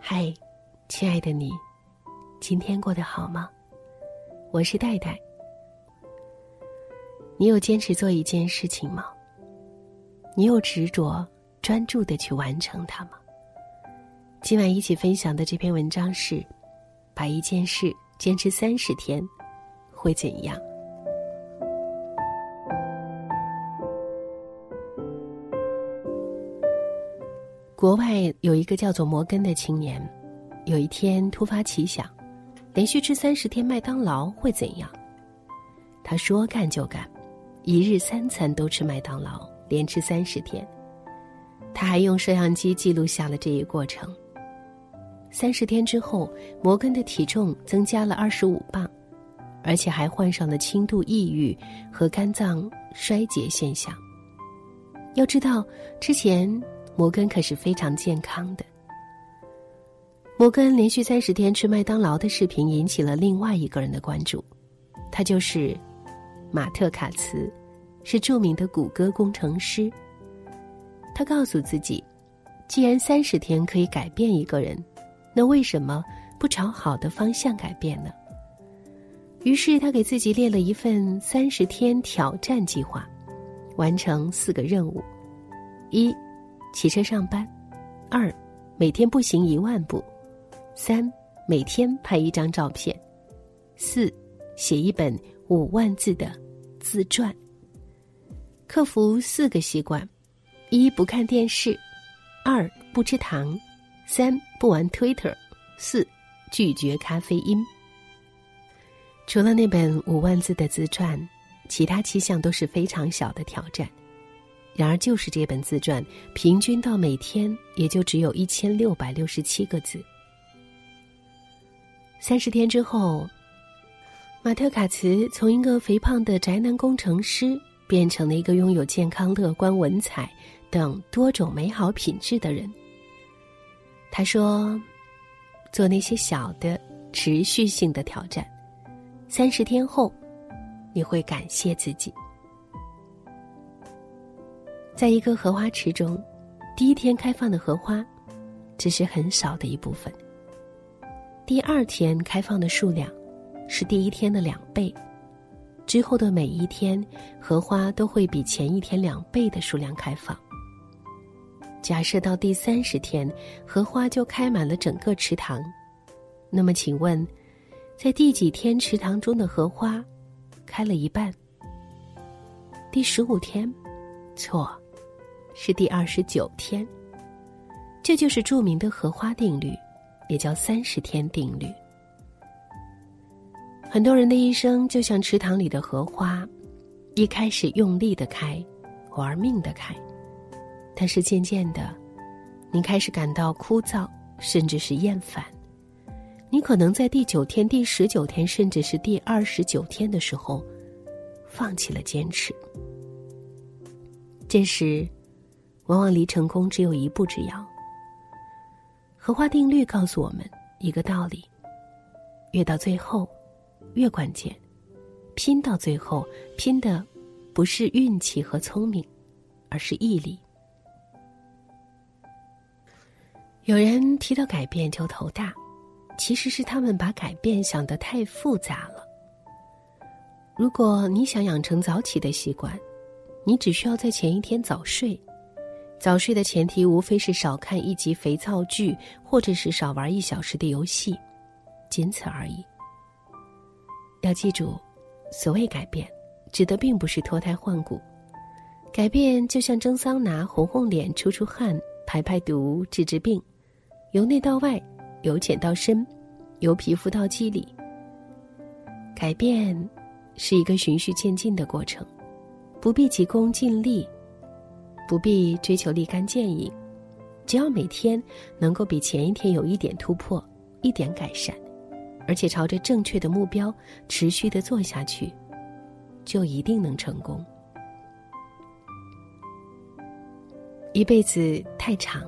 嗨，亲爱的你，今天过得好吗？我是戴戴。你有坚持做一件事情吗？你有执着、专注的去完成它吗？今晚一起分享的这篇文章是：把一件事坚持三十天，会怎样？国外有一个叫做摩根的青年，有一天突发奇想，连续吃三十天麦当劳会怎样？他说干就干，一日三餐都吃麦当劳，连吃三十天。他还用摄像机记录下了这一过程。三十天之后，摩根的体重增加了二十五磅，而且还患上了轻度抑郁和肝脏衰竭现象。要知道，之前。摩根可是非常健康的。摩根连续三十天吃麦当劳的视频引起了另外一个人的关注，他就是马特·卡茨，是著名的谷歌工程师。他告诉自己，既然三十天可以改变一个人，那为什么不朝好的方向改变呢？于是他给自己列了一份三十天挑战计划，完成四个任务：一。骑车上班，二，每天步行一万步，三，每天拍一张照片，四，写一本五万字的自传。克服四个习惯：一不看电视，二不吃糖，三不玩 Twitter，四拒绝咖啡因。除了那本五万字的自传，其他七项都是非常小的挑战。然而，就是这本自传，平均到每天也就只有一千六百六十七个字。三十天之后，马特·卡茨从一个肥胖的宅男工程师，变成了一个拥有健康、乐观、文采等多种美好品质的人。他说：“做那些小的、持续性的挑战，三十天后，你会感谢自己。”在一个荷花池中，第一天开放的荷花，只是很少的一部分。第二天开放的数量，是第一天的两倍。之后的每一天，荷花都会比前一天两倍的数量开放。假设到第三十天，荷花就开满了整个池塘，那么请问，在第几天池塘中的荷花开了一半？第十五天？错。是第二十九天，这就是著名的荷花定律，也叫三十天定律。很多人的一生就像池塘里的荷花，一开始用力的开，玩命的开，但是渐渐的，你开始感到枯燥，甚至是厌烦。你可能在第九天、第十九天，甚至是第二十九天的时候，放弃了坚持。这时。往往离成功只有一步之遥。荷花定律告诉我们一个道理：越到最后，越关键。拼到最后，拼的不是运气和聪明，而是毅力。有人提到改变就头大，其实是他们把改变想得太复杂了。如果你想养成早起的习惯，你只需要在前一天早睡。早睡的前提无非是少看一集肥皂剧，或者是少玩一小时的游戏，仅此而已。要记住，所谓改变，指的并不是脱胎换骨。改变就像蒸桑拿，红红脸、出出汗、排排毒、治治病，由内到外，由浅到深，由皮肤到肌理。改变是一个循序渐进的过程，不必急功近利。不必追求立竿见影，只要每天能够比前一天有一点突破、一点改善，而且朝着正确的目标持续的做下去，就一定能成功。一辈子太长，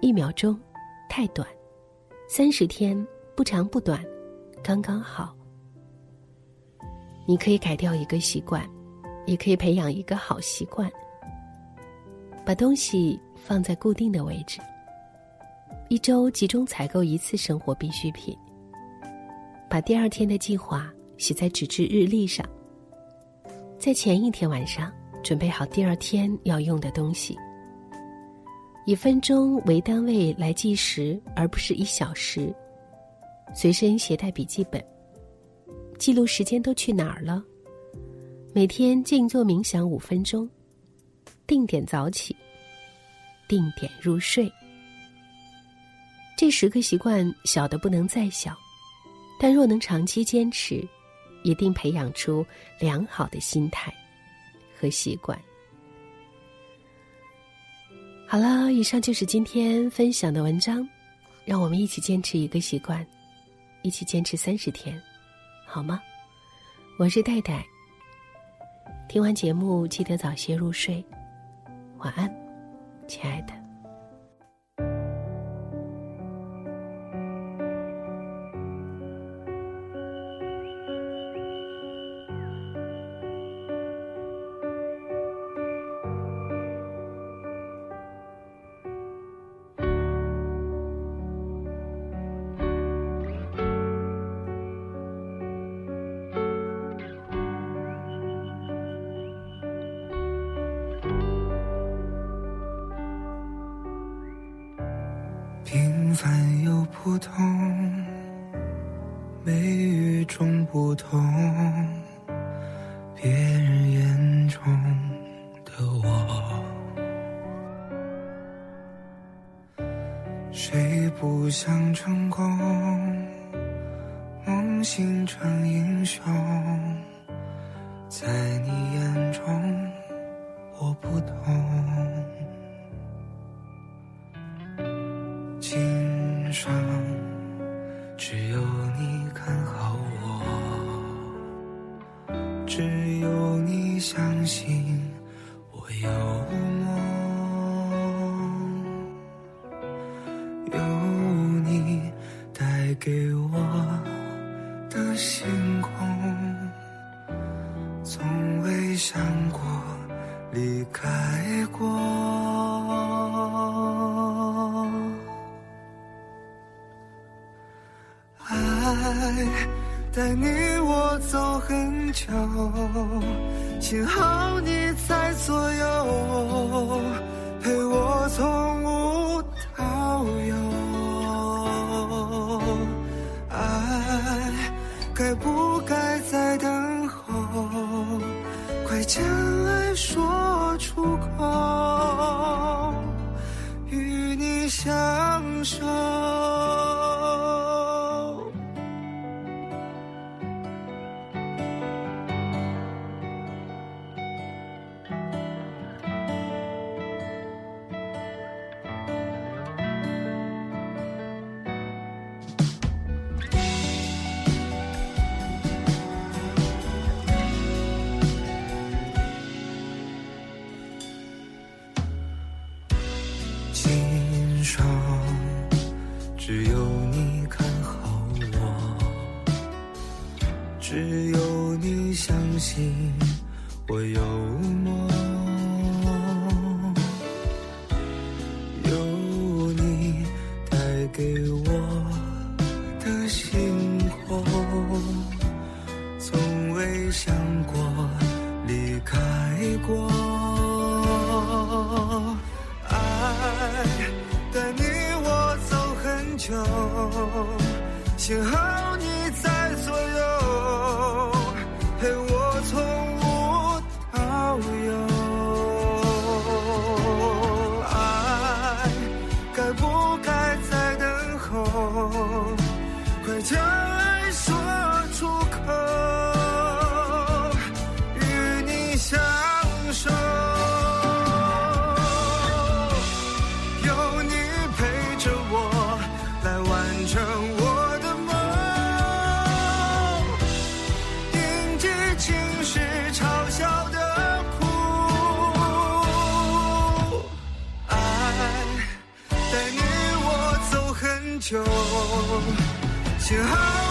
一秒钟太短，三十天不长不短，刚刚好。你可以改掉一个习惯，也可以培养一个好习惯。把东西放在固定的位置，一周集中采购一次生活必需品，把第二天的计划写在纸质日历上。在前一天晚上准备好第二天要用的东西，以分钟为单位来计时，而不是一小时。随身携带笔记本，记录时间都去哪儿了。每天静坐冥想五分钟，定点早起，定点入睡。这十个习惯小的不能再小，但若能长期坚持，一定培养出良好的心态和习惯。好了，以上就是今天分享的文章，让我们一起坚持一个习惯，一起坚持三十天，好吗？我是戴戴。听完节目记得早些入睡，晚安，亲爱的。凡又普通，美与众不同，别人眼中的我，谁不想成功？梦醒成英雄，在你眼想过离开过。爱带你我走很久，幸好你在左右，陪我从无到有。爱该不快将爱说出口，与你相守。只有你相信我有梦，有你带给我的星空，从未想过离开过，爱带你。我走很久幸好你在左右，就幸好你。